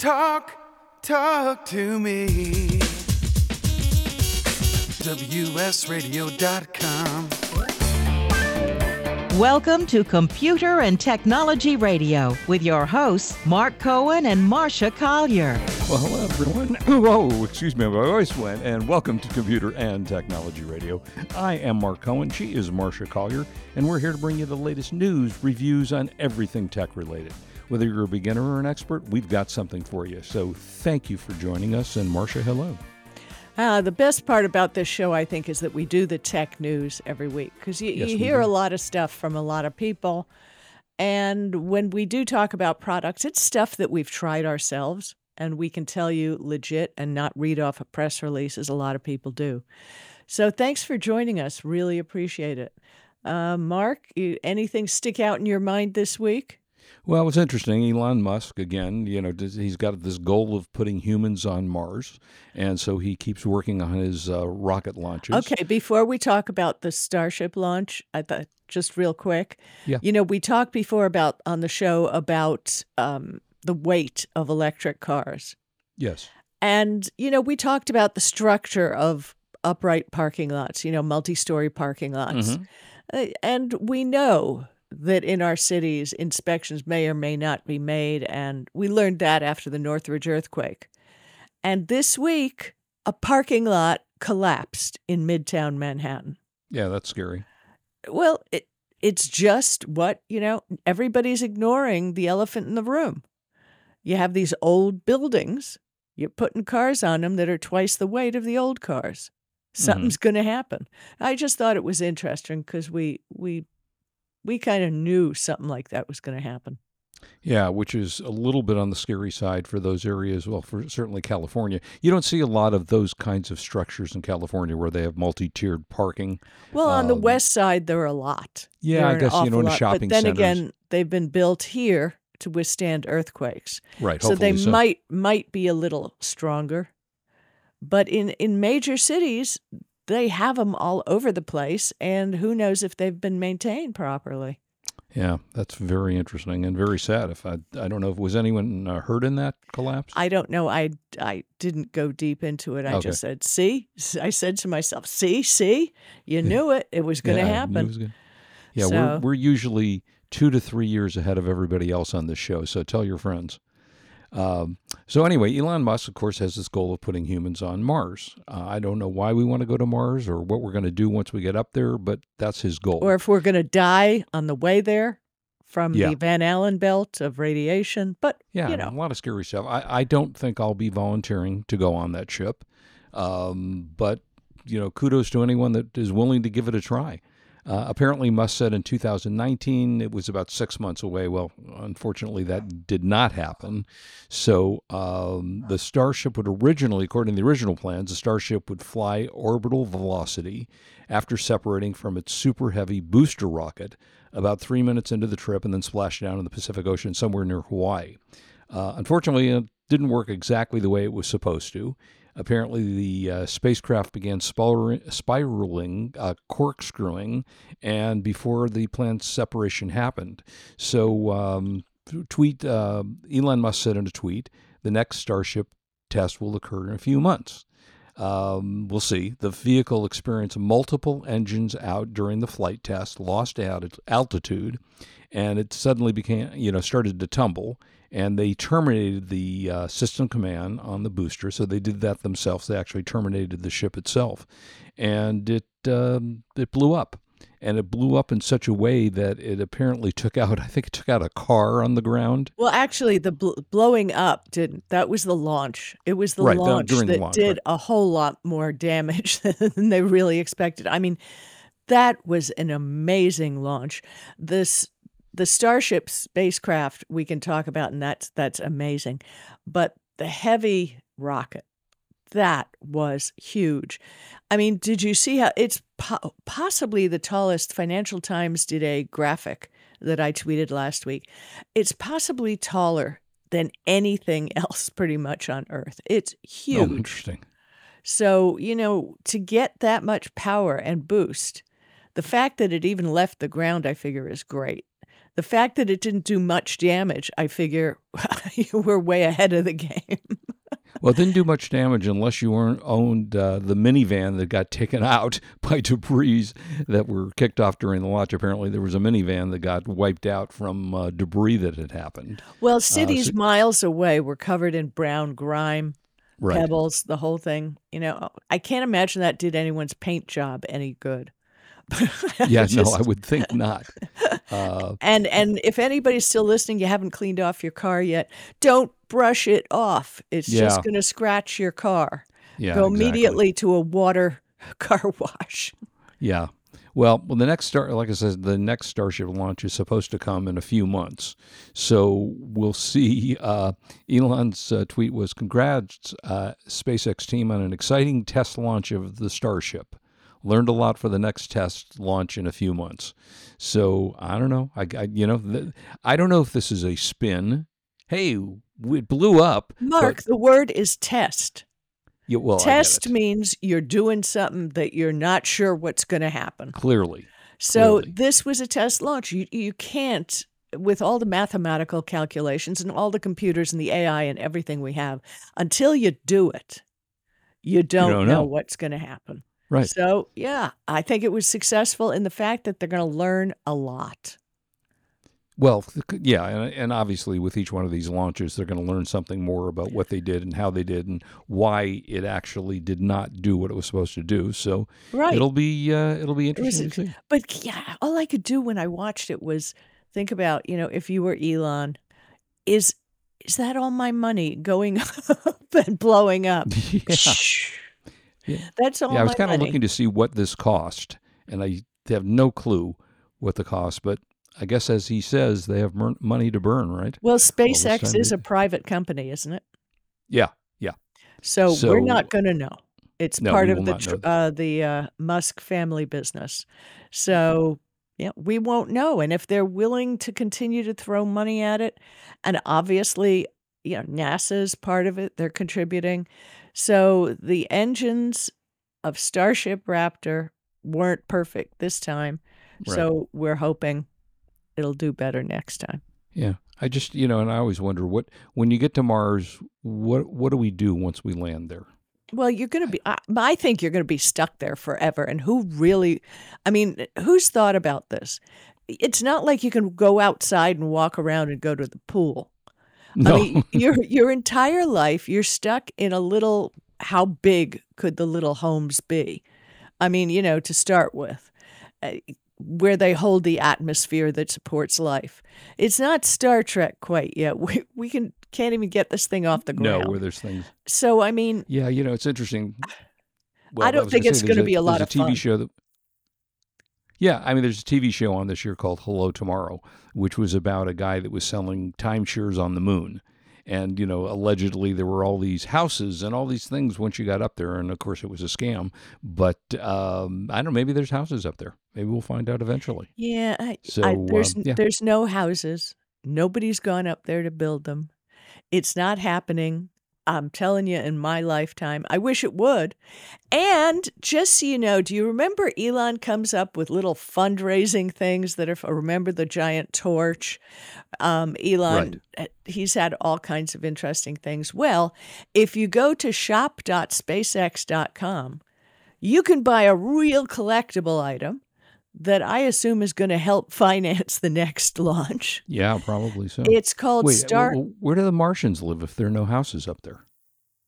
Talk, talk to me. WSRadio.com. Welcome to Computer and Technology Radio with your hosts, Mark Cohen and Marsha Collier. Well, hello, everyone. Oh, excuse me, my voice went. And welcome to Computer and Technology Radio. I am Mark Cohen. She is Marsha Collier. And we're here to bring you the latest news, reviews on everything tech related. Whether you're a beginner or an expert, we've got something for you. So thank you for joining us. And Marsha, hello. Uh, the best part about this show, I think, is that we do the tech news every week because you, Yes, you hear do. a lot of stuff from a lot of people. And when we do talk about products, it's stuff that we've tried ourselves and we can tell you legit and not read off a press release as a lot of people do. So thanks for joining us. Really appreciate it. Uh, Mark, you, anything stick out in your mind this week? Well, it's interesting. Elon Musk, again, you know, he's got this goal of putting humans on Mars. And so he keeps working on his uh, rocket launches. Okay, before we talk about the Starship launch, I thought just real quick. Yeah. You know, we talked before about on the show about um, the weight of electric cars. Yes. And, you know, we talked about the structure of upright parking lots, you know, multi story parking lots. Mhm. Uh, and we know that in our cities, inspections may or may not be made. And we learned that after the Northridge earthquake. And this week, a parking lot collapsed in Midtown Manhattan. Yeah, that's scary. Well, it, it's just what, you know, everybody's ignoring the elephant in the room. You have these old buildings, you're putting cars on them that are twice the weight of the old cars. Mm-hmm. Something's going to happen. I just thought it was interesting because we we we kind of knew something like that was going to happen. Yeah, which is a little bit on the scary side for those areas. Well, for certainly California, you don't see a lot of those kinds of structures in California where they have multi-tiered parking. Well, on the Um, west side, there are a lot. Yeah, I guess, you know, in lot, shopping But then centers. again, they've been built here to withstand earthquakes. Right. so they so. might might be a little stronger but in in major cities they have them all over the place and who knows if they've been maintained properly Yeah, that's very interesting and very sad. If I, I don't know if was anyone uh, hurt in that collapse. i don't know i i didn't go deep into it i Okay. just said see i said to myself see see you knew it it was going to Yeah, happen gonna- Yeah, So- we're we're usually two to three years ahead of everybody else on this show. So tell your friends. Um, so anyway, Elon Musk, of course, has this goal of putting humans on Mars. Uh, I don't know why we want to go to Mars or what we're going to do once we get up there, but that's his goal. or if we're going to die on the way there from Yeah. the van allen belt of radiation but Yeah, you know. a lot of scary stuff. I, I don't think I'll be volunteering to go on that ship, um, but you know, kudos to anyone that is willing to give it a try. Uh, apparently, Musk said in 2019 it was about six months away. Well, unfortunately, that did not happen. So um, the Starship would originally, according to the original plans, the Starship would fly orbital velocity after separating from its super heavy booster rocket about three minutes into the trip and then splash down in the Pacific Ocean somewhere near Hawaii. Uh, unfortunately, it didn't work exactly the way it was supposed to. Apparently, the uh, spacecraft began spiraling, uh, corkscrewing, and before the planned separation happened. So, um, tweet uh, Elon Musk said in a tweet, the next Starship test will occur in a few months. Um, we'll see. The vehicle experienced multiple engines out during the flight test, lost alt- altitude, and it suddenly became, you know, started to tumble. And they terminated the uh, system command on the booster. So they did that themselves. They actually terminated the ship itself, and it um, it blew up. And it blew up in such a way that it apparently took out. I think it took out a car on the ground. Well, actually, the bl- blowing up didn't. That was the launch. It was the Right, launch during the that launch, did right. a whole lot more damage than they really expected. I mean, that was an amazing launch. This the Starship spacecraft we can talk about, and that's that's amazing. But the heavy rocket, that was huge. I mean, did you see how it's po- possibly the tallest? Financial Times did a graphic that I tweeted last week. It's possibly taller than anything else pretty much on Earth. It's huge. Oh, huge. interesting. So, you know, to get that much power and boost, the fact that it even left the ground, I figure, is great. The fact that it didn't do much damage, I figure we're way ahead of the game. Well, it didn't do much damage unless you weren't owned uh, the minivan that got taken out by debris that were kicked off during the launch. Apparently, there was a minivan that got wiped out from uh, debris that had happened. Well, cities miles away were covered in brown grime, Right. pebbles, the whole thing. You know, I can't imagine that did anyone's paint job any good. Yeah, no, I would think not. Uh, And and if anybody's still listening, you haven't cleaned off your car yet, don't brush it off. It's Yeah. just going to scratch your car. yeah, Go exactly. immediately to a water car wash. Yeah. Well, well, the next star, like I said, the next Starship launch is supposed to come in a few months. So we'll see. Uh, Elon's uh, tweet was, "Congrats, uh, SpaceX team, on an exciting test launch of the Starship. Learned a lot for the next test launch in a few months." So I don't know. I, I you know, th- I don't know if this is a spin. Hey, it blew up. but- Mark, the word is test. yeah, well, test means you're doing something that you're not sure what's going to happen. clearly. So Clearly. this was a test launch. You you can't with all the mathematical calculations and all the computers and the AI and everything we have until you do it. You don't, don't know. know. what's going to happen. Right. So, yeah, I think it was successful in the fact that they're going to learn a lot. Well, yeah, and, and obviously with each one of these launches, they're going to learn something more about what they did and how they did and why it actually did not do what it was supposed to do. So Right. it'll be uh, it'll be It was- interesting to see. But yeah, all I could do when I watched it was think about, you know, if you were Elon, is is that all my money going up and blowing up? yeah. Yeah. That's all yeah, I was kind of looking to see what this cost, and I have no clue what the cost. But I guess, as he says, they have money to burn, right? Well, SpaceX is a private company, isn't it? Yeah, yeah. So, we're not going to know. It's No, part of the tr- uh, the uh, Musk family business. So yeah, we won't know. And if they're willing to continue to throw money at it, and obviously, you know, NASA's part of it, they're contributing. So the engines of Starship Raptor weren't perfect this time. Right. So we're hoping it'll do better next time. Yeah, I just you know, and I always wonder what when you get to Mars, what what do we do once we land there? Well, you're going to be, I, I think you're going to be stuck there forever. And who really, I mean, who's thought about this? It's not like you can go outside and walk around and go to the pool. No, I mean, your your entire life, you're stuck in a little. How big could the little homes be? I mean, you know, to start with, uh, where they hold the atmosphere that supports life. It's not Star Trek quite yet. We we can can't even get this thing off the ground. no, where there's things. so I mean, Yeah, you know, it's interesting. I don't was think it's gonna be a lot of TV fun. show that. Yeah, I mean, there's a TV show on this year called Hello Tomorrow, which was about a guy that was selling timeshares on the moon. And, you know, allegedly there were all these houses and all these things once you got up there. And of course, it was a scam. But um, I don't know, maybe there's houses up there. Maybe we'll find out eventually. Yeah, I, So, I, there's um, yeah. there's no houses. Nobody's gone up there to build them. It's not happening. I'm telling you, in my lifetime, I wish it would. And just so you know, do you remember Elon comes up with little fundraising things that are? for- Remember the giant torch? Um, Elon, uh, he's had all kinds of interesting things. Well, if you go to shop.spacex.com, you can buy a real collectible item that I assume is going to help finance the next launch. Yeah, probably so. It's called Wait, Star. where do the Martians live if there are no houses up there?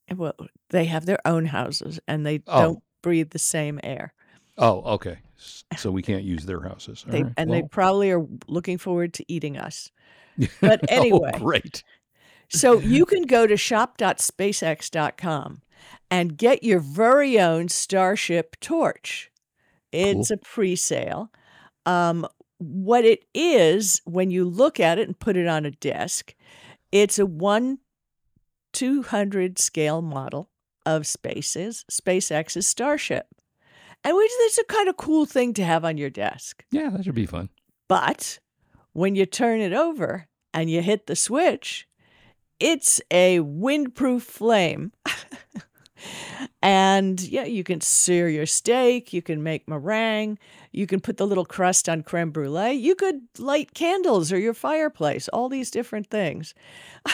Eh, well, they have their own houses and they Oh. don't breathe the same air. Oh, okay. So we can't use their houses. All They, right, and they probably are looking forward to eating us. But oh, anyway. oh, great. So you can go to shop.spacex.com and get your very own Starship torch. It's a pre sale. Um, what it is, when you look at it and put it on a desk, it's a 1 200 scale model of Space's, SpaceX's Starship. And which is a kind of cool thing to have on your desk. Yeah, that should be fun. But when you turn it over and you hit the switch, it's a windproof flame. and yeah, you can sear your steak, you can make meringue, You can put the little crust on creme brulee. You could light candles or your fireplace, all these different things.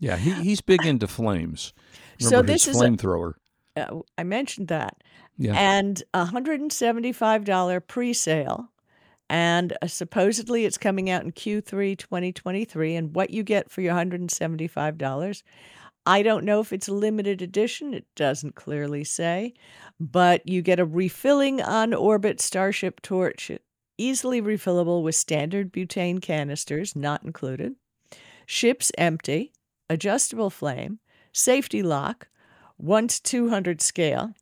Yeah, he, he's big into flames. So this his is a- flamethrower. Uh, I mentioned that. Yeah. And a $175 pre sale. And uh, supposedly it's coming out in Q3 2023. And what you get for your $175, I don't know if it's a limited edition. It doesn't clearly say. But you get a refilling on orbit Starship torch, easily refillable with standard butane canisters, not included. Ship's empty, adjustable flame, safety lock, 1 to 200 scale.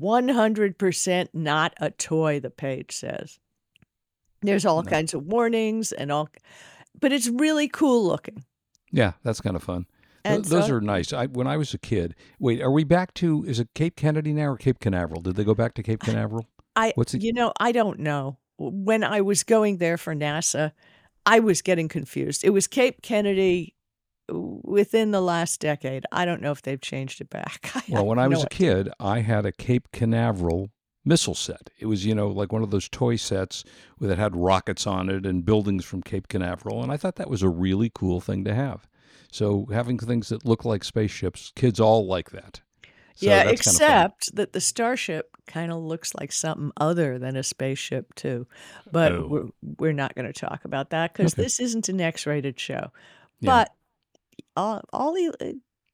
100% not a toy, the page says. There's all No. kinds of warnings and all, but it's really cool looking. Yeah, that's kind of fun. Th- those so- are nice. I, when I was a kid, wait, are we back to, is it Cape Kennedy now or Cape Canaveral? Did they go back to Cape Canaveral? I, What's it- you know, I don't know. When I was going there for NASA, I was getting confused. It was Cape Kennedy within the last decade. I don't know if they've changed it back. I Well, when I was a kid, I had a Cape Canaveral missile set. It was, you know, like one of those toy sets that had rockets on it and buildings from Cape Canaveral. And I thought that was a really cool thing to have. So having things that look like spaceships, kids all like that. So yeah, that's kinda except that the Starship kind of looks like something other than a spaceship too. But Oh. we're we're not going to talk about that because Okay. this isn't an X-rated show. Yeah. But all all the,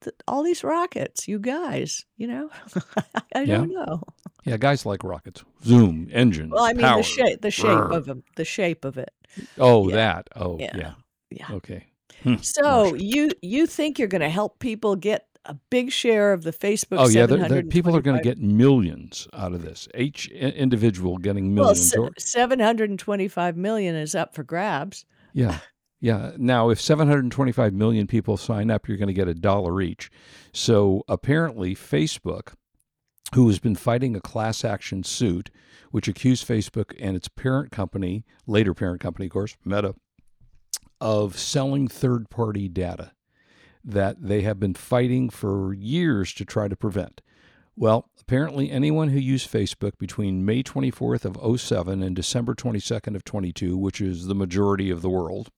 uh, all these rockets, you guys, you know, I Yeah. don't know. Yeah, guys like rockets. Zoom, engines, Well, I mean power. the shape the shape Brr. of them, the shape of it. Oh, yeah, that. Oh, yeah, yeah. yeah. Okay. Hmm, So you you think you're going to help people get a big share of the Facebook? Oh yeah, the, the people are going to get millions out of this. Each individual getting Well, millions. se- 725 million is up for grabs. yeah, yeah. Now, if 725 million people sign up, you're going to get a dollar each. So apparently, Facebook, who has been fighting a class action suit, which accused Facebook and its parent company, later parent company, of course, Meta, of selling third-party data that they have been fighting for years to try to prevent. Well, apparently anyone who used Facebook between May 24th of 07 and December 22nd of 22, which is the majority of the world,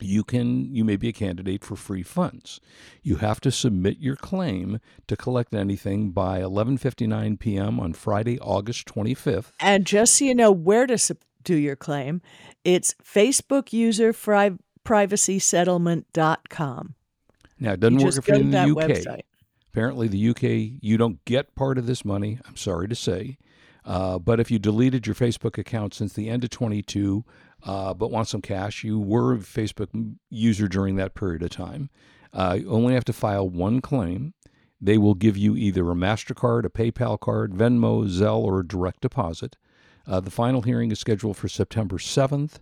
you can you may be a candidate for free funds. You have to submit your claim to collect anything by 11:59 p.m. on Friday, August 25th. And just so you know where to sub- do your claim, it's Facebook user fri- privacy settlement.com. Now, it doesn't You work if you're in the UK. website. Apparently, the UK, you don't get part of this money. I'm sorry to say. Uh, but if you deleted your Facebook account since the end of 22, uh, but want some cash, you were a Facebook user during that period of time. Uh, you only have to file one claim. They will give you either a MasterCard, a PayPal card, Venmo, Zelle, or a direct deposit. Uh, the final hearing is scheduled for September 7th,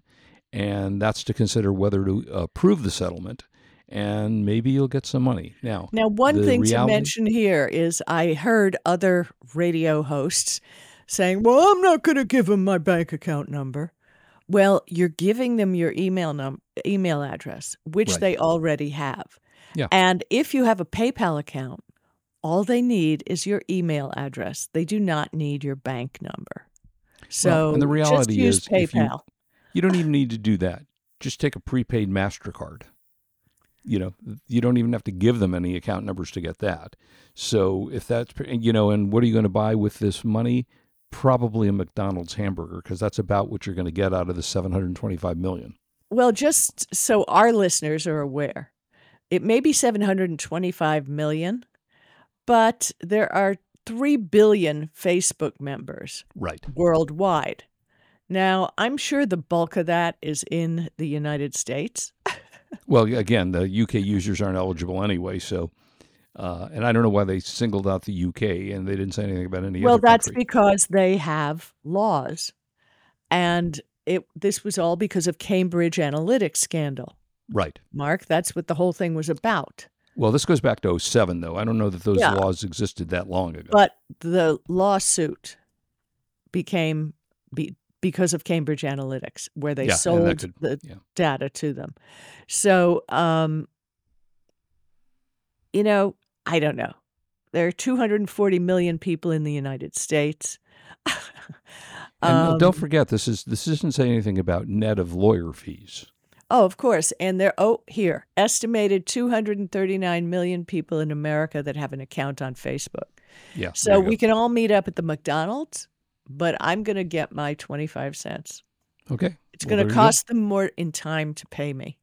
and that's to consider whether to approve the settlement, and maybe you'll get some money. Now, Now, one thing reality- to mention here is I heard other radio hosts saying, Well, I'm not going to give them my bank account number. Well, you're giving them your email num- email address, which Right. they already have. Yeah. And if you have a PayPal account, all they need is your email address. They do not need your bank number. So Well, and the just reality use is if you- PayPal. You don't even need to do that. Just take a prepaid MasterCard. You know, you don't even have to give them any account numbers to get that. So if that's, you know, and what are you going to buy with this money? Probably a McDonald's hamburger because that's about what you're going to get out of the 725 million. Well, just so our listeners are aware, it may be 725 million, but there are 3 billion Facebook members Right. worldwide. Now, I'm sure the bulk of that is in the United States. Well, again, the UK users aren't eligible anyway. So, uh, and I don't know why they singled out the UK and they didn't say anything about any well, other that's country. because they have laws. And it this was all because of Cambridge Analytics scandal. right. Mark, that's what the whole thing was about. Well, this goes back to 07, though. I don't know that those Yeah. laws existed that long ago. But the lawsuit became be, because of Cambridge Analytics, where they Yeah, sold could- the yeah. data to them. So, um, you know, I don't know. There are 240 million people in the United States. And don't forget, this is this doesn't say anything about net of lawyer fees. Oh, of course. And there, oh, here, estimated 239 million people in America that have an account on Facebook. Yeah. So we can all meet up at the McDonald's, but I'm going to get my 25 cents. okay. It's Well, going to cost them more in time to pay me.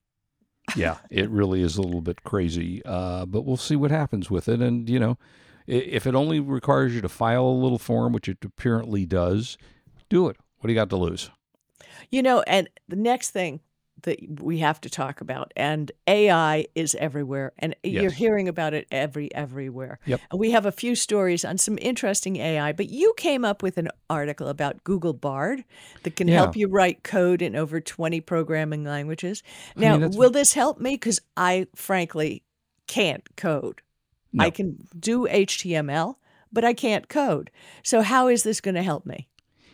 yeah, it really is a little bit crazy, uh, but we'll see what happens with it. And you know, if it only requires you to file a little form, which it apparently does, do it. What do you got to lose? You know, and the next thing that we have to talk about, and AI is everywhere, and you're hearing about it every everywhere. Yep. And we have a few stories on some interesting AI, but you came up with an article about Google Bard that can Yeah. help you write code in over 20 programming languages. I mean, Now, will this help me? Because I frankly can't code. I can do HTML, but I can't code. So how is this going to help me?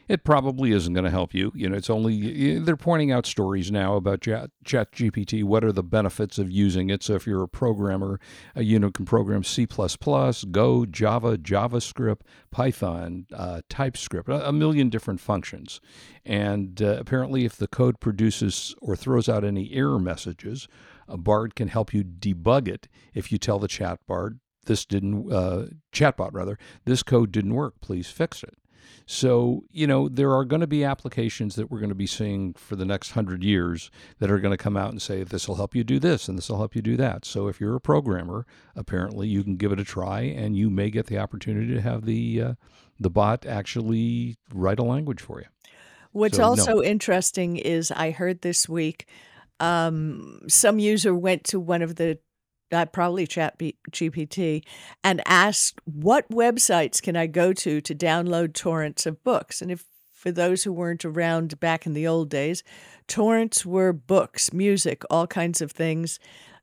It probably isn't going to help you. You know, it's only they're pointing out stories now about Chat, GPT. What are the benefits of using it? So if you're a programmer, uh, you know, can program C++, Go, Java, JavaScript, Python, uh, TypeScript, a, a million different functions. And uh, apparently, if the code produces or throws out any error messages, a Bard can help you debug it. If you tell the chat Bard this didn't uh, chatbot rather this code didn't work, please fix it. So, you know, there are going to be applications that we're going to be seeing for the next hundred years that are going to come out and say, this will help you do this and this will help you do that. So, if you're a programmer, apparently you can give it a try and you may get the opportunity to have the, uh, the bot actually write a language for you. What's So, no. also interesting is I heard this week um, some user went to one of the uh, probably Chat B- GPT and asked, "What websites can I go to to download torrents of books?" And if for those who weren't around back in the old days, torrents were books, music, all kinds of things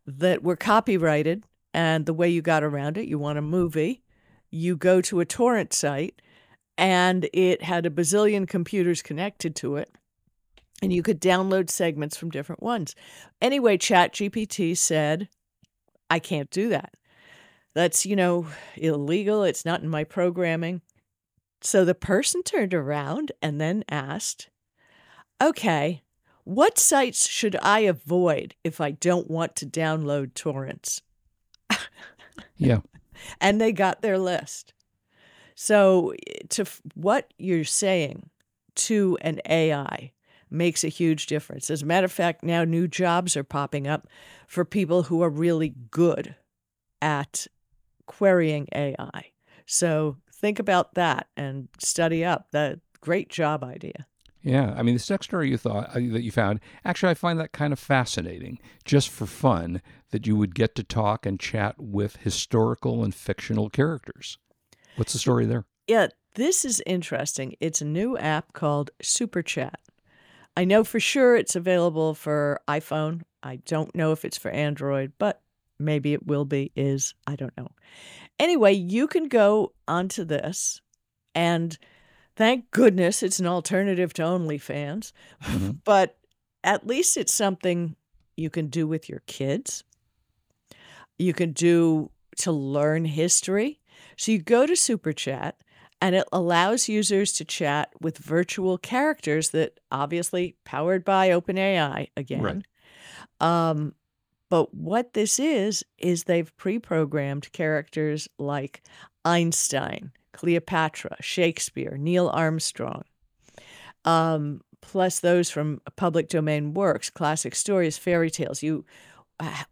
that were copyrighted. And the way you got around it, you want a movie, you go to a torrent site, and it had a bazillion computers connected to it and you could download segments from different ones anyway ChatGPT said i can't do that that's you know illegal it's not in my programming so the person turned around and then asked okay what sites should i avoid if i don't want to download torrents Yeah. and they got their list. So eh, to f- what you're saying to an AI makes a huge difference. As a matter of fact, now new jobs are popping up for people who are really good at querying AI. So think about that and study up. That great job idea. Yeah, I mean, this next story you thought uh, that you found, actually, I find that kind of fascinating, just for fun, that you would get to talk and chat with historical and fictional characters. What's the story there? Yeah, this is interesting. It's a new app called Super Chat. I know for sure it's available for iPhone. I don't know if it's for Android, but maybe it will be, is, I don't know. Anyway, you can go onto this, and thank goodness it's an alternative to OnlyFans, Mhm. but at least it's something you can do with your kids. You can do to learn history. So you go to Super Chat and it allows users to chat with virtual characters that obviously powered by OpenAI again. Um, but what this is is they've pre-programmed characters like Einstein, Cleopatra, Shakespeare, Neil Armstrong, um, plus those from public domain works, classic stories, fairy tales. You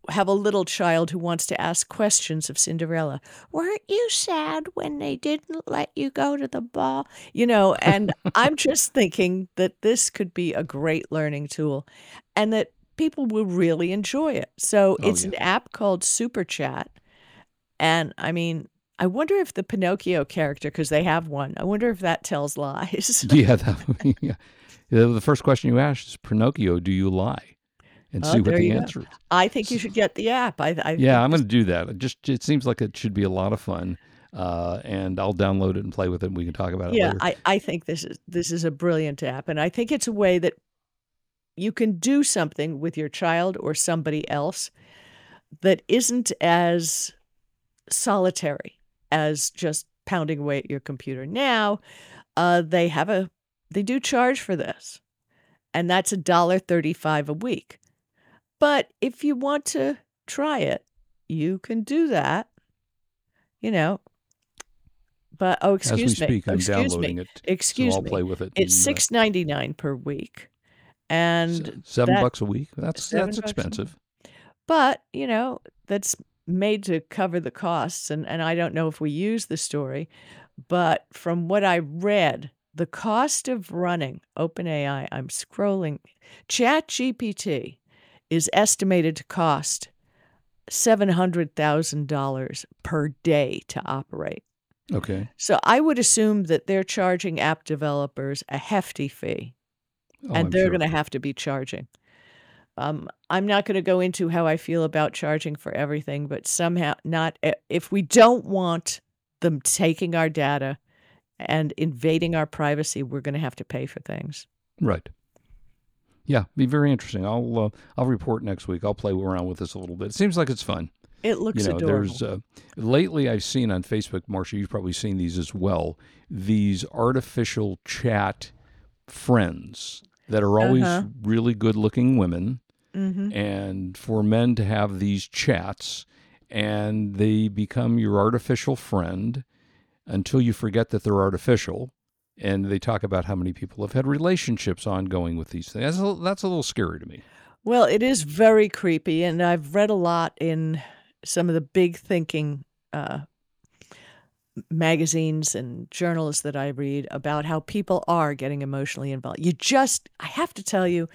have a little child who wants to ask questions of Cinderella. Weren't you sad when they didn't let you go to the ball? You know, and I'm just thinking that this could be a great learning tool and that people will really enjoy it. So Oh, it's an app called Super Chat. And I mean, I wonder if the Pinocchio character, because they have one, I wonder if that tells lies. yeah, that, yeah. The the first question you asked is Pinocchio, do you lie? And Oh, see what there the you go. answer is. I think you should get the app. I, I Yeah, think I'm this- going to do that. It just it seems like it should be a lot of fun, uh, and I'll download it and play with it. and We can talk about it yeah, later. I, I think this is this is a brilliant app, and I think it's a way that you can do something with your child or somebody else that isn't as solitary as just pounding away at your computer. Now, uh, they have a they do charge for this, and that's a dollar thirty-five a week. But if you want to try it, you can do that. You know. But oh, excuse As we me. speak, I'm excuse downloading me. it. Excuse so I'll me. play with it. It's uh, six ninety nine per week, and seven that- bucks a week. That's that's bucks a week. expensive. but you know that's made to cover the costs and, and i don't know if we use the story but from what i read the cost of running openai i'm scrolling chat gpt is estimated to cost $700000 per day to operate Okay. so i would assume that they're charging app developers a hefty fee Oh, and I'm they're sure. going to have to be charging. Um, I'm not going to go into how I feel about charging for everything, but somehow not if we don't want them taking our data and invading our privacy, we're going to have to pay for things. Right. Yeah, be very interesting. I'll uh, I'll report next week. I'll play around with this a little bit. It seems like it's fun. It looks you know, adorable. there's uh, lately I've seen on Facebook, Marsha, you've probably seen these as well. These artificial chat friends that are always Uh-huh. really good-looking women, hmm and for men to have these chats, and they become your artificial friend until you forget that they're artificial. And they talk about how many people have had relationships ongoing with these things. That's a, that's a little scary to me. Well, it is very creepy, and I've read a lot in some of the big thinking uh, magazines and journals that I read about how people are getting emotionally involved. You just, I have to tell you,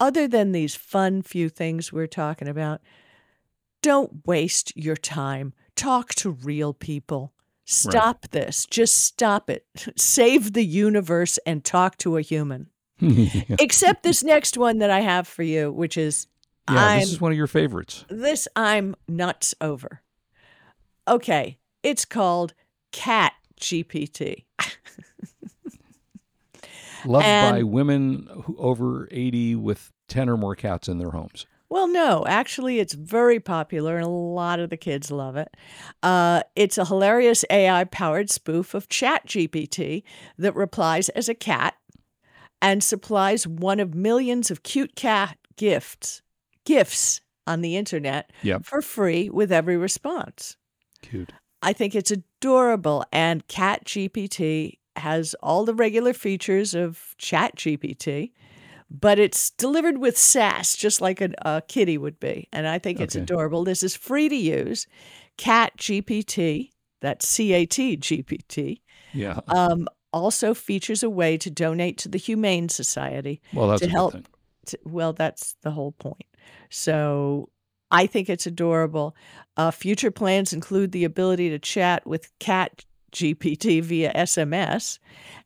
other than these fun few things we're talking about, don't waste your time. Talk to real people. Stop this. Just stop it. Save the universe and talk to a human. yeah, Except this next one that I have for you, which is I'm this is one of your favorites. this I'm nuts over. Okay, it's called Cat GPT. Loved by women who, over 80 with 10 or more cats in their homes. Well, no, actually, it's very popular and a lot of the kids love it. Uh, it's a hilarious AI powered spoof of ChatGPT that replies as a cat and supplies one of millions of cute cat gifts gifts on the internet Yep. for free with every response. Cute. I think it's adorable. And Cat GPT has all the regular features of Chat GPT, but it's delivered with sass, just like a, a kitty would be. And I think it's Okay. adorable. This is free to use. Cat GPT, that's C A T GPT, Yeah. um, also features a way to donate to the Humane Society Well, that's to help thing. t- well, that's the whole point. So I think it's adorable. Uh, future plans include the ability to chat with Cat GPT via SMS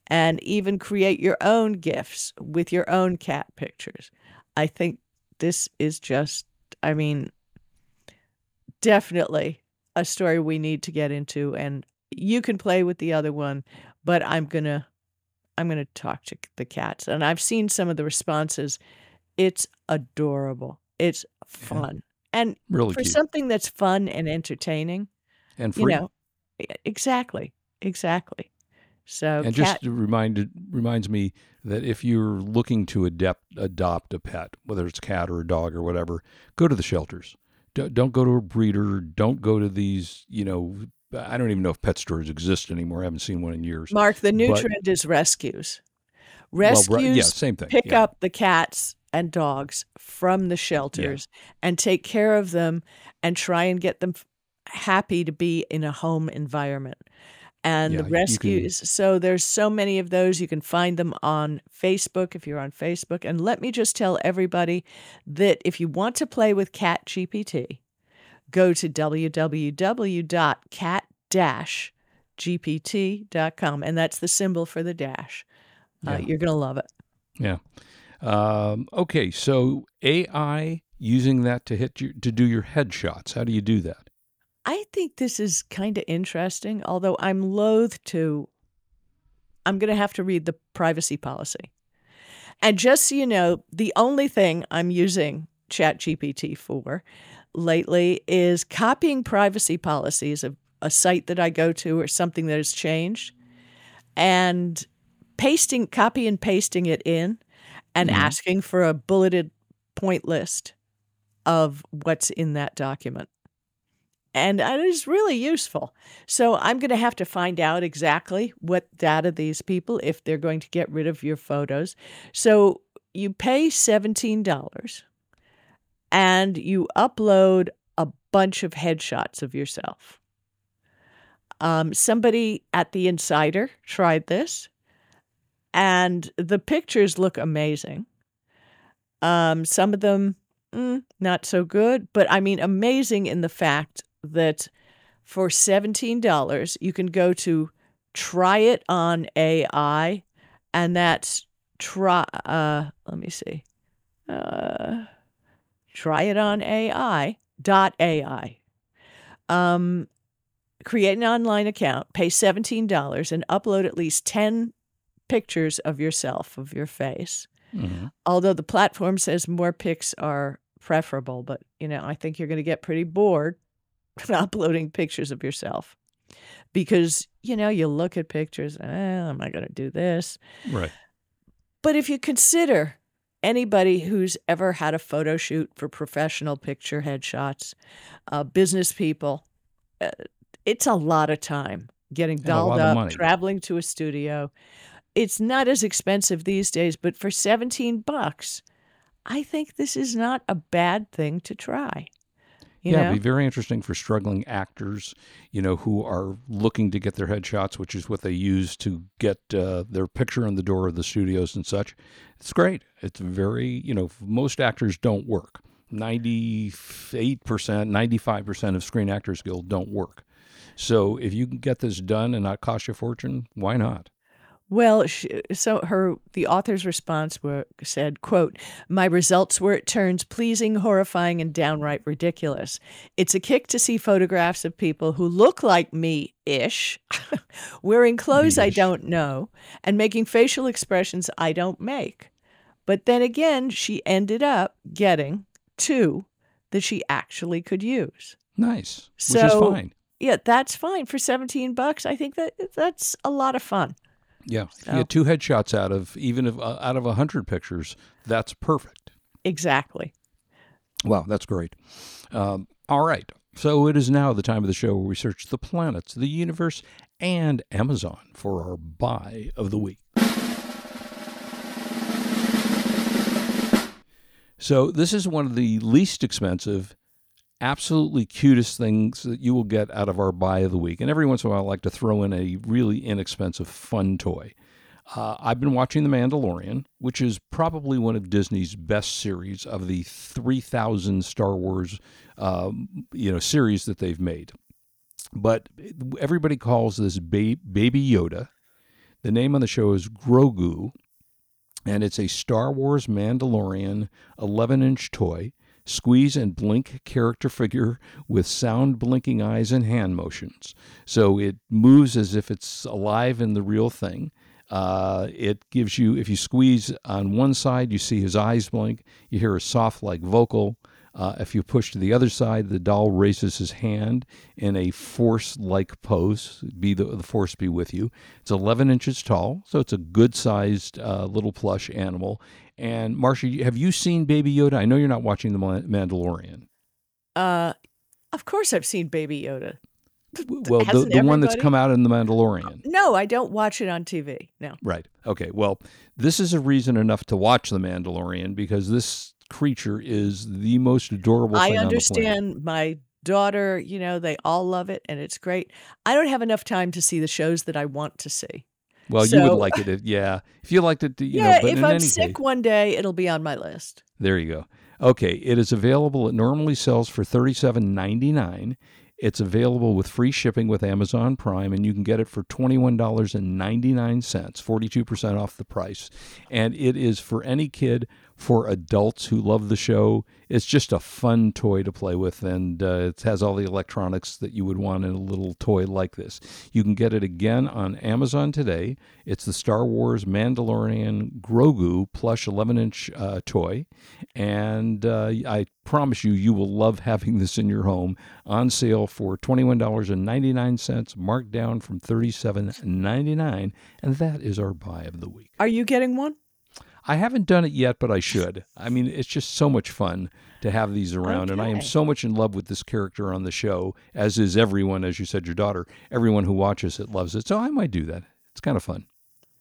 and even create your own gifts with your own cat pictures. I think this is just, I mean, definitely a story we need to get into. And you can play with the other one, but I'm going to. I'm going to talk to the cats. And I've seen some of the responses. It's adorable. It's fun. And Really for cute. something that's fun and entertaining, and you know, exactly, exactly. So, and cat, just reminded reminds me that if you're looking to adopt adopt a pet, whether it's a cat or a dog or whatever, go to the shelters. Don't, don't go to a breeder. Don't go to these. You know, I don't even know if pet stores exist anymore. I haven't seen one in years. Mark, the new but- trend is rescues. Well, Rescues yeah, same thing. pick yeah. up the cats and dogs from the shelters and take care of them and try and get them happy to be in a home environment. And Yeah, the you can- rescues, so there's so many of those. You can find them on Facebook if you're on Facebook. And let me just tell everybody that if you want to play with Cat GPT, go to www.cat-gpt.com, and that's the symbol for the dash. Uh, Yeah. you're going to love it. Yeah. Um, okay, so AI using that to hit you, to do your headshots. How do you do that? I think this is kind of interesting, although I'm loath to. I'm going to have to read the privacy policy. And just so you know, the only thing I'm using ChatGPT for lately is copying privacy policies of a site that I go to or something that has changed and pasting, copy and pasting it in, and Mhm. asking for a bulleted point list of what's in that document. And it is really useful. So I'm going to have to find out exactly what data these people, if they're going to get rid of your photos. So you pay $17 and you upload a bunch of headshots of yourself. Um, somebody at the Insider tried this, and the pictures look amazing. Um, some of them mm, not so good, but I mean, amazing in the fact that for $17, you can go to try it on AI, and that's try, uh, let me see, uh, try it on AI dot AI. Um, create an online account, pay $17, and upload at least 10 pictures of yourself, of your face Mhm. although the platform says more pics are preferable, but you know, I think you're going to get pretty bored uploading pictures of yourself because you know, you look at pictures, eh, am I going to do this? Right. But if you consider anybody who's ever had a photo shoot for professional picture headshots, uh, business people, uh, it's a lot of time getting dolled up, traveling to a studio. It's not as expensive these days, but for 17 bucks, I think this is not a bad thing to try. You yeah, know? it'd be very interesting for struggling actors, you know, who are looking to get their headshots, which is what they use to get uh, their picture in the door of the studios and such. It's great. It's very, you know, most actors don't work. 98%, 95% of Screen Actors Guild don't work. So if you can get this done and not cost you a fortune, why not? Well, sh so her the author's response were said, "quote My results were at turns pleasing, horrifying, and downright ridiculous. It's a kick to see photographs of people who look like me ish, wearing clothes I don't know, and making facial expressions I don't make. But then again, she ended up getting two that she actually could use. Nice, which is So- fine. Yeah, that's fine for seventeen bucks. I think that that's a lot of fun. Yeah, if you get two headshots out of even if uh, out of a hundred pictures, that's perfect. Exactly." Wow, that's great. Um, all right. So it is now the time of the show where we search the planets, the universe, and Amazon for our buy of the week. So this is one of the least expensive, absolutely cutest things that you will get out of our buy of the week. And every once in a while, I like to throw in a really inexpensive fun toy. Uh, I've been watching The Mandalorian, which is probably one of Disney's best series of the 3,000 Star Wars, um, you know, series that they've made. But everybody calls this ba- Baby Yoda. The name on the show is Grogu, and it's a Star Wars Mandalorian 11 inch toy. Squeeze and blink character figure with sound blinking eyes and hand motions. So it moves as if it's alive in the real thing. Uh, it gives you, if you squeeze on one side, you see his eyes blink. You hear a soft, like vocal. Uh, if you push to the other side, the doll raises his hand in a force-like pose. Be the, the force be with you. It's 11 inches tall, so it's a good-sized uh, little plush animal. And Marsha, have you seen Baby Yoda? I know you're not watching the Mandalorian. Uh, of course, I've seen Baby Yoda. Well, the, the one that's come out in the Mandalorian. No, I don't watch it on TV. No. Right. Okay. Well, this is a reason enough to watch The Mandalorian because this creature is the most adorable I thing on the understand my daughter, you know, they all love it and it's great. I don't have enough time to see the shows that I want to see. Well, you would like it, if- yeah. If you liked it, you yeah, know. But if I'm sick case, one day, it'll be on my list. there you go. Okay, it is available. It normally sells for thirty-seven ninety-nine. It's available with free shipping with Amazon Prime, and you can get it for twenty-one dollars and ninety-nine cents, forty-two percent off the price. And it is for any kid for adults who love the show. It's just a fun toy to play with, and uh, it has all the electronics that you would want in a little toy like this. You can get it again on Amazon today. It's the Star Wars Mandalorian Grogu plush 11 inch uh, toy, and uh, I promise you, you will love having this in your home. On sale for $21.99, marked down from $37.99, and that is our buy of the week. Are you getting one? I haven't done it yet, but I should. I mean, it's just so much fun to have these around, and I am so much in love with this character on the show, as is everyone, as you said, your daughter. Everyone who watches it loves it, so I might do that. It's kind of fun.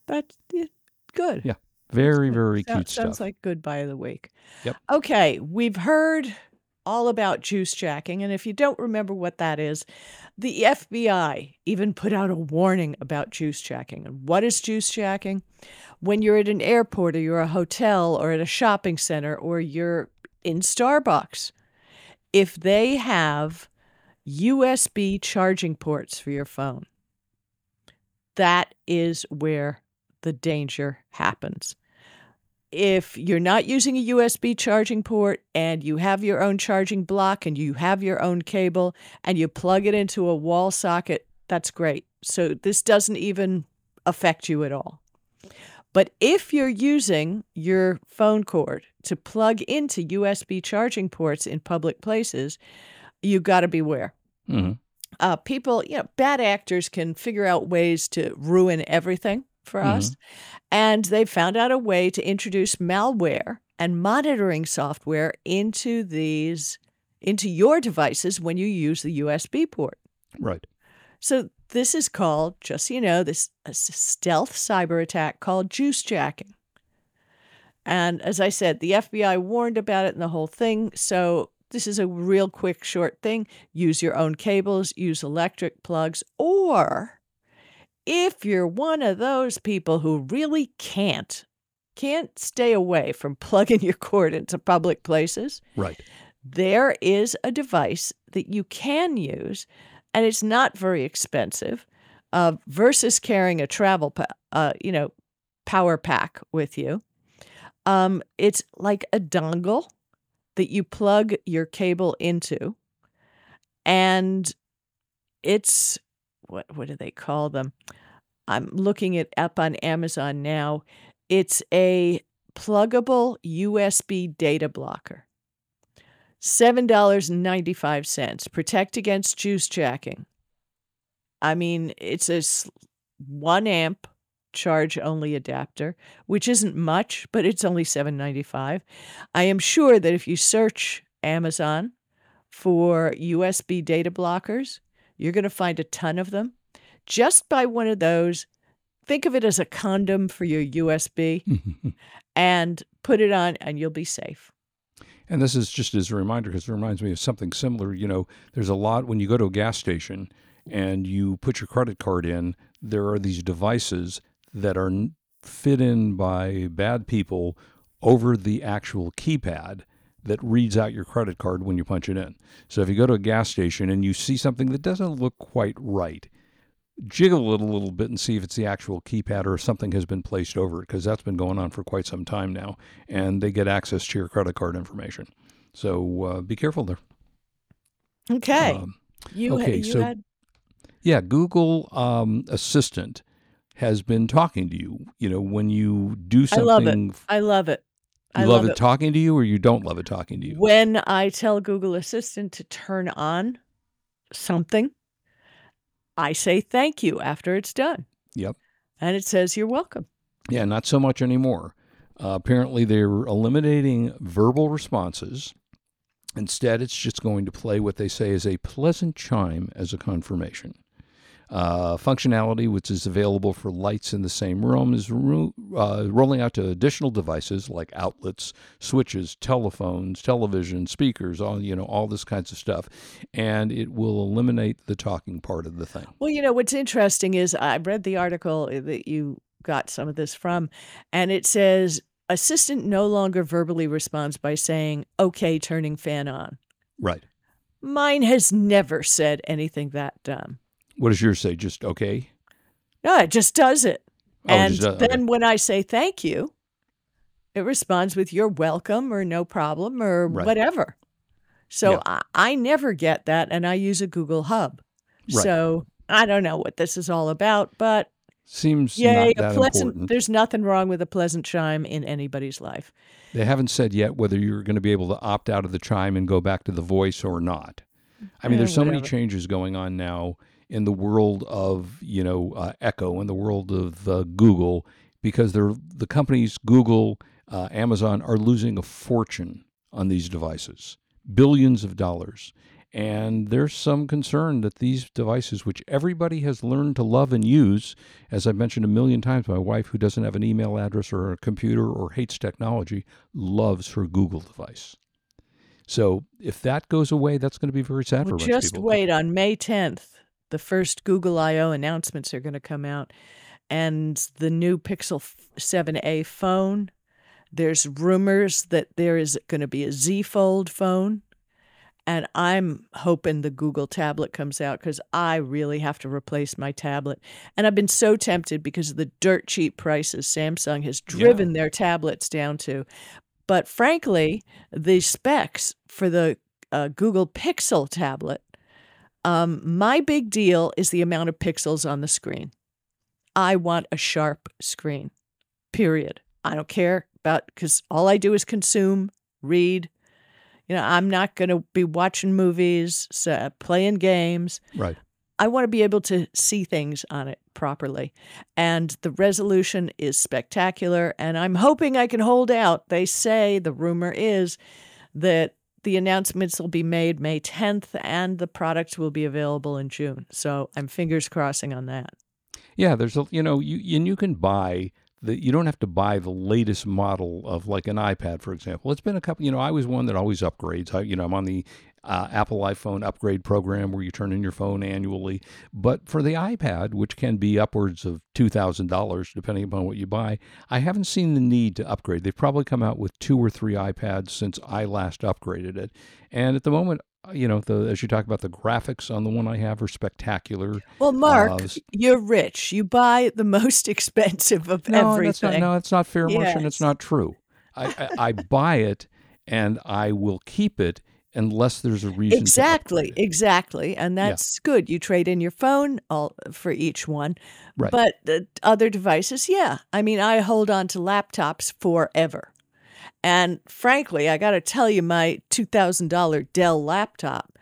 That's yeah, good. Yeah, very, very cute Sounds stuff. like goodbye of the week. Yep. Okay, we've heard all about juice jacking, and if you don't remember what that is, the FBI even put out a warning about juice jacking. And what is juice jacking? When you're at an airport or you're a hotel or at a shopping center or you're in Starbucks, if they have USB charging ports for your phone, that is where the danger happens. If you're not using a USB charging port and you have your own charging block and you have your own cable and you plug it into a wall socket, that's great. So this doesn't even affect you at all. But if you're using your phone cord to plug into USB charging ports in public places, you've got to beware hmm uh, people, you know, bad actors can figure out ways to ruin everything for us. And they found out a way to introduce malware and monitoring software into these into your devices when you use the USB port. Right. So this is called, just so you know, this stealth cyber attack called juice jacking. And as I said, the FBI warned about it and the whole thing. So this is a real quick, short thing. Use your own cables, use electric plugs, or if you're one of those people who really can't, can't stay away from plugging your cord into public places, Right. there is a device that you can use, and it's not very expensive, uh, versus carrying a travel, pa- uh, you know, power pack with you. Um, it's like a dongle that you plug your cable into, and it's what what do they call them? I'm looking it up on Amazon now. It's a pluggable USB data blocker. $7.95. Protect against juice jacking. I mean, it's a 1 amp charge only adapter, which isn't much, but it's only $7.95. I am sure that if you search Amazon for USB data blockers, you're going to find a ton of them. Just buy one of those. Think of it as a condom for your USB and put it on, and you'll be safe. And this is just as a reminder because it reminds me of something similar. You know, there's a lot when you go to a gas station and you put your credit card in, there are these devices that are fit in by bad people over the actual keypad that reads out your credit card when you punch it in. So if you go to a gas station and you see something that doesn't look quite right, jiggle it a little bit and see if it's the actual keypad or something has been placed over it because that's been going on for quite some time now and they get access to your credit card information so uh, be careful there Okay. Um, you okay, you so- had yeah google um, assistant has been talking to you you know when you do something I love it. I love it. you I love, love it, talking to you or you don't love it talking to you When I tell Google Assistant to turn on something, I say thank you after it's done. Yep. And it says you're welcome. Yeah, not so much anymore. Uh, apparently, they're eliminating verbal responses. Instead, it's just going to play what they say is a pleasant chime as a confirmation. Uh, functionality, which is available for lights in the same room, is ro- uh, rolling out to additional devices like outlets, switches, telephones, television, speakers, all you know, all this kinds of stuff, and it will eliminate the talking part of the thing. Well, you know, what's interesting is I read the article that you got some of this from, and it says assistant no longer verbally responds by saying, okay, turning fan on. Right. Mine has never said anything that dumb. What does yours say? Just okay. No, it just does it. Oh, and does- okay. then when I say thank you, It responds with "You're welcome" or "No problem" or Right. whatever. So Yeah. I, I never get that, and I use a Google Hub. Right. So I don't know what this is all about, but Seems yay, not a that pleasant. important. There's nothing wrong with a pleasant chime in anybody's life. They haven't said yet whether you're going to be able to opt out of the chime and go back to the voice or not. I mean, Eh, there's so many changes going on now in the world of you know uh, Echo in the world of uh, Google because they're the companies Google, uh, Amazon are losing a fortune on these devices, billions of dollars. And there's some concern that these devices, which everybody has learned to love and use, as I've mentioned a million times, my wife, who doesn't have an email address or a computer or hates technology, loves her Google device. So if that goes away, that's going to be very sad Well, for just people. wait on May 10th. The first Google I/O announcements are going to come out, and the new Pixel 7a phone. There's rumors that there is going to be a Z Fold phone, and I'm hoping the Google tablet comes out because I really have to replace my tablet. And I've been so tempted because of the dirt cheap prices Samsung has driven their tablets down to. But frankly, the specs for the uh, Google Pixel tablet, um, my big deal is the amount of pixels on the screen. I want a sharp screen, period. I don't care about because all I do is consume, read. You know, I'm not going to be watching movies, playing games. Right. I want to be able to see things on it properly. And the resolution is spectacular. And I'm hoping I can hold out. They say the rumor is that the announcements will be made May 10th and the products will be available in June. So I'm fingers crossing on that. Yeah, there's a you know you and you can buy the you don't have to buy the latest model of like an iPad, for example. It's been a couple. You know, I was one that always upgrades. I you know I'm on the uh, Apple iPhone upgrade program where you turn in your phone annually. But for the iPad, which can be upwards of two thousand dollars depending upon what you buy, I haven't seen the need to upgrade. They've probably come out with two or three iPads since I last upgraded it, and at the moment. You know, the, as you talk about the graphics on the one I have are spectacular. Well, Mark, Uh, you're rich. You buy the most expensive of No, everything. that's not. No, that's not fair, Marsha. and It's not true. I, I, I buy it, and I will keep it unless there's a reason. Exactly, exactly. And that's good. You trade in your phone all for each one. Right. But the other devices, yeah. I mean, I hold on to laptops forever. And frankly, I got to tell you, my $2,000 Dell laptop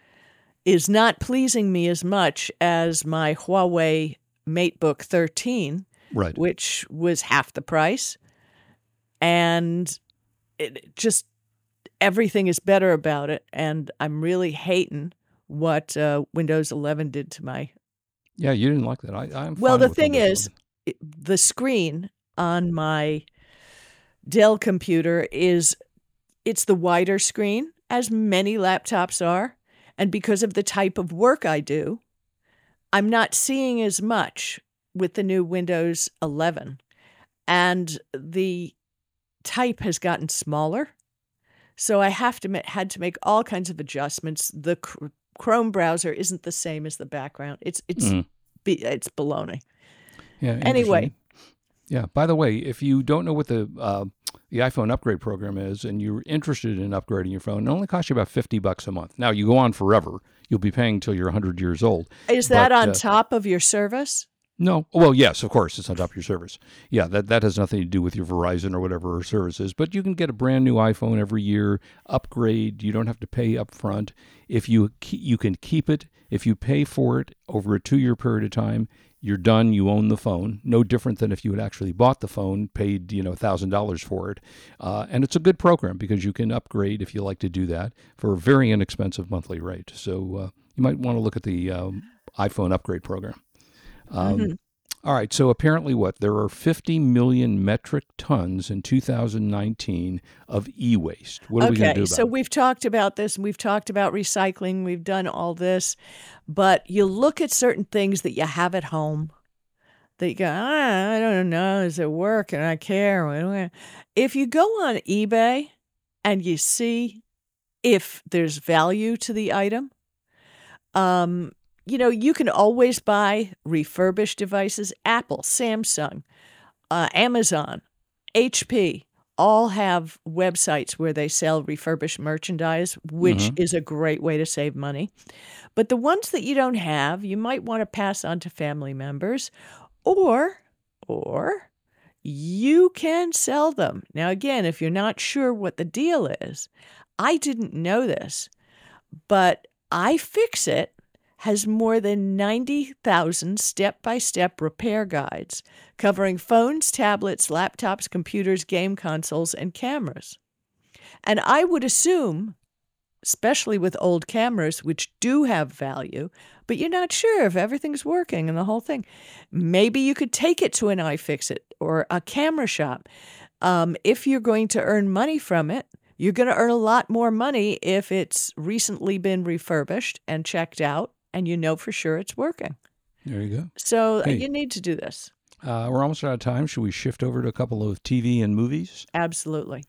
is not pleasing me as much as my Huawei MateBook 13, Right. which was half the price. And it just everything is better about it. And I'm really hating what uh, Windows 11 did to my. Yeah, you didn't like that. I, I'm Well, the thing Windows is, it- the screen on my Dell computer is it's the wider screen, as many laptops are. And because of the type of work I do, I'm not seeing as much with the new Windows 11. And the type has gotten smaller. So I have to had to make all kinds of adjustments. The Chrome browser isn't the same as the background. It's it's Mm. be, it's baloney. Yeah. Anyway. Yeah. By the way, if you don't know what the uh, the iPhone upgrade program is, and you're interested in upgrading your phone, it only costs you about fifty bucks a month. Now you go on forever. You'll be paying till you're hundred years old. Is that But, on uh, top of your service? No. Well, yes, of course, it's on top of your service. Yeah, that, that has nothing to do with your Verizon or whatever service is. But you can get a brand new iPhone every year, upgrade. You don't have to pay up front. If you you can keep it, if you pay for it over a two year period of time, you're done. You own the phone. No different than if you had actually bought the phone, paid you know thousand dollars for it. Uh, and it's a good program because you can upgrade if you like to do that for a very inexpensive monthly rate. So uh, you might want to look at the um, iPhone upgrade program. Um, Mhm. all right. So apparently, what there are 50 million metric tons in 2019 of e-waste. What are we going to do about so it? we've talked about this and we've talked about recycling. We've done all this, but you look at certain things that you have at home that you go, ah, I don't know, is it work and I care? What do I-" If you go on eBay and you see if there's value to the item, um, you know, you can always buy refurbished devices. Apple, Samsung, uh, Amazon, HP, all have websites where they sell refurbished merchandise, which is a great way to save money. But the ones that you don't have, you might want to pass on to family members or or you can sell them. Now again, if you're not sure what the deal is, I didn't know this, but iFixit has more than 90,000 step-by-step repair guides covering phones, tablets, laptops, computers, game consoles, and cameras. And I would assume, especially with old cameras, which do have value, but you're not sure if everything's working and the whole thing, maybe you could take it to an iFixit or a camera shop. Um, if you're going to earn money from it, you're going to earn a lot more money if it's recently been refurbished and checked out and you know for sure it's working. There you go. So uh, Hey. you need to do this. Uh, we're almost out of time. Should we shift over to a couple of TV and movies? Absolutely.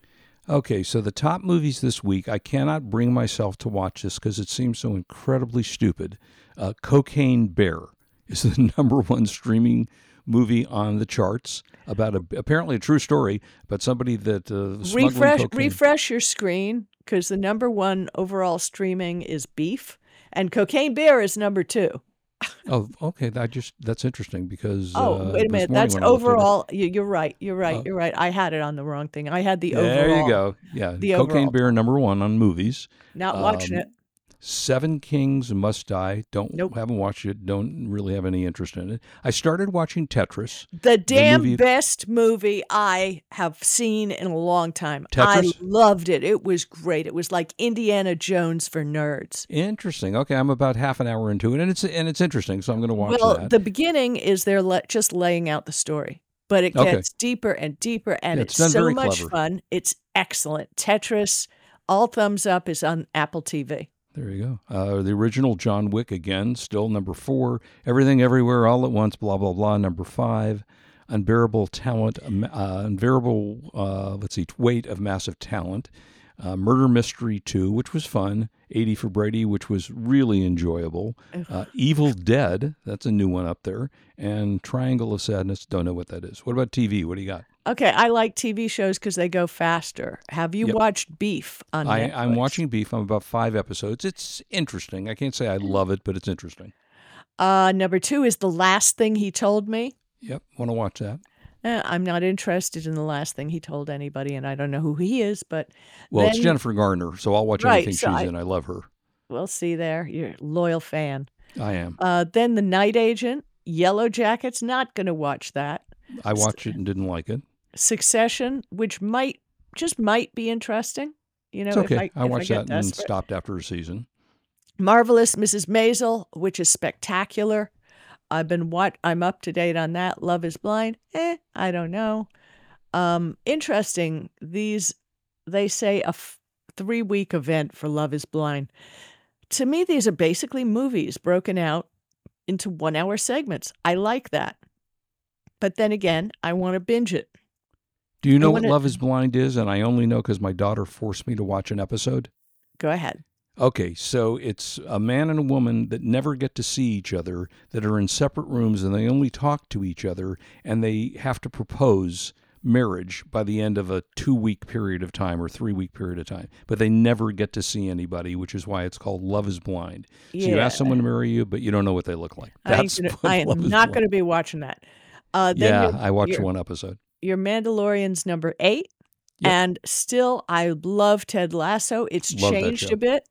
Okay, so the top movies this week, I cannot bring myself to watch this because it seems so incredibly stupid. Uh, Cocaine Bear is the number one streaming movie on the charts about a, apparently a true story about somebody that uh, refresh cocaine. refresh your screen because the number one overall streaming is beef and cocaine bear is number two. Oh, okay. That just that's interesting because Oh, uh, wait a minute. That's when I looked at it- overall. You, you're right. You're right. Oh. You're right. I had it on the wrong thing. I had the There overall. you go. Yeah, The Cocaine overall. Bear number one on movies. Not watching Um, it. Seven Kings Must Die. Don't Nope. haven't watched it. Don't really have any interest in it. I started watching Tetris. The damn movie- best movie I have seen in a long time. Tetris? I loved it. It was great. It was like Indiana Jones for nerds. Interesting. Okay, I'm about half an hour into it, and it's and it's interesting. So I'm going to watch well, that. the beginning is they're le- just laying out the story, but it Okay. gets deeper and deeper, and Yeah, it's, it's so much clever. fun. It's excellent. Tetris, all thumbs up, is on Apple TV. There you go. Uh, the original John Wick again, still number four. Everything, everywhere, all at once. Blah blah blah. Number five. Unbearable talent. um, Uh, unbearable. Uh, let's see. Weight of massive talent. Uh, Murder Mystery 2, which was fun. 80 for Brady, which was really enjoyable. Uh, Evil Dead, that's a new one up there. And Triangle of Sadness, don't know what that is. What about TV? What do you got? Okay, I like TV shows because they go faster. Have you Yep. watched Beef on I, I'm watching Beef. I'm about five episodes. It's interesting. I can't say I love it, but it's interesting. Uh, number two is The Last Thing He Told Me. Yep, want to watch that. Eh, I'm not interested in the last thing he told anybody, and I don't know who he is, but Well, it's Jennifer Garner, so I'll watch Right, anything so she's I- in. I love her. we'll see there. You're a loyal fan. I am. Uh, then The Night Agent, Yellow Jackets, not going to watch that. I watched it and didn't like it. Succession, which might just might be interesting. You know, It's if okay. I, I if watched I that and stopped after a season. Marvelous Mrs. Maisel, which is spectacular. I've been what I'm up to date on that. Love is Blind. Eh, I don't know. Um, interesting. These they say a f- three week event for Love is Blind. To me, these are basically movies broken out into one hour segments. I like that. But then again, I want to binge it. Do you know what Love is Blind is? And I only know because my daughter forced me to watch an episode. Go ahead. Okay, so it's a man and a woman that never get to see each other, that are in separate rooms and they only talk to each other, and they have to propose marriage by the end of a two week period of time or three week period of time. But they never get to see anybody, which is why it's called Love is Blind. So you ask someone to marry you, but you don't know what they look like. I, That's gonna- I am not going to be watching that. Uh, then Yeah, I watched one episode. Your Mandalorian's number eight. Yep. And still, I love Ted Lasso. It's Love changed a bit,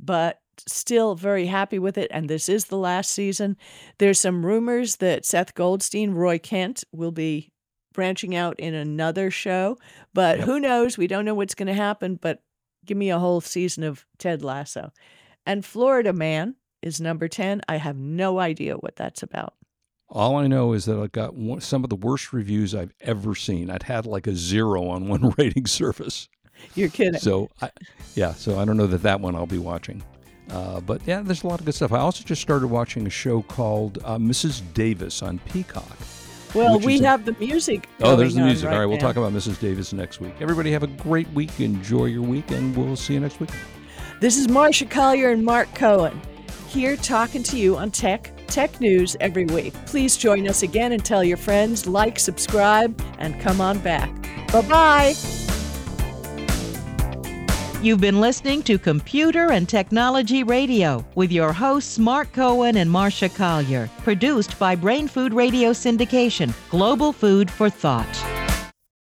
but still very happy with it. And this is the last season. There's some rumors that Seth Goldstein, Roy Kent, will be branching out in another show, but Yep. who knows? We don't know what's going to happen. But give me a whole season of Ted Lasso. And Florida Man is number 10. I have no idea what that's about. All I know is that I got one, some of the worst reviews I've ever seen. I'd had like a zero on one rating service. You're kidding. So, I, yeah, so I don't know that that one I'll be watching. Uh, but yeah, there's a lot of good stuff. I also just started watching a show called uh, Mrs. Davis on Peacock. well, we is a- have the music. Oh, there's the music. All right, we'll talk about Mrs. Davis next week. Everybody have a great week. Enjoy your week, and we'll see you next week. This is Marsha Collier and Mark Cohen here talking to you on Tech tech news every week. Please join us again and tell your friends, like, subscribe, and come on back. Bye bye. You've been listening to Computer and Technology Radio with your hosts Mark Cohen and Marsha Collier, produced by Brain Food Radio Syndication, Global Food for Thought.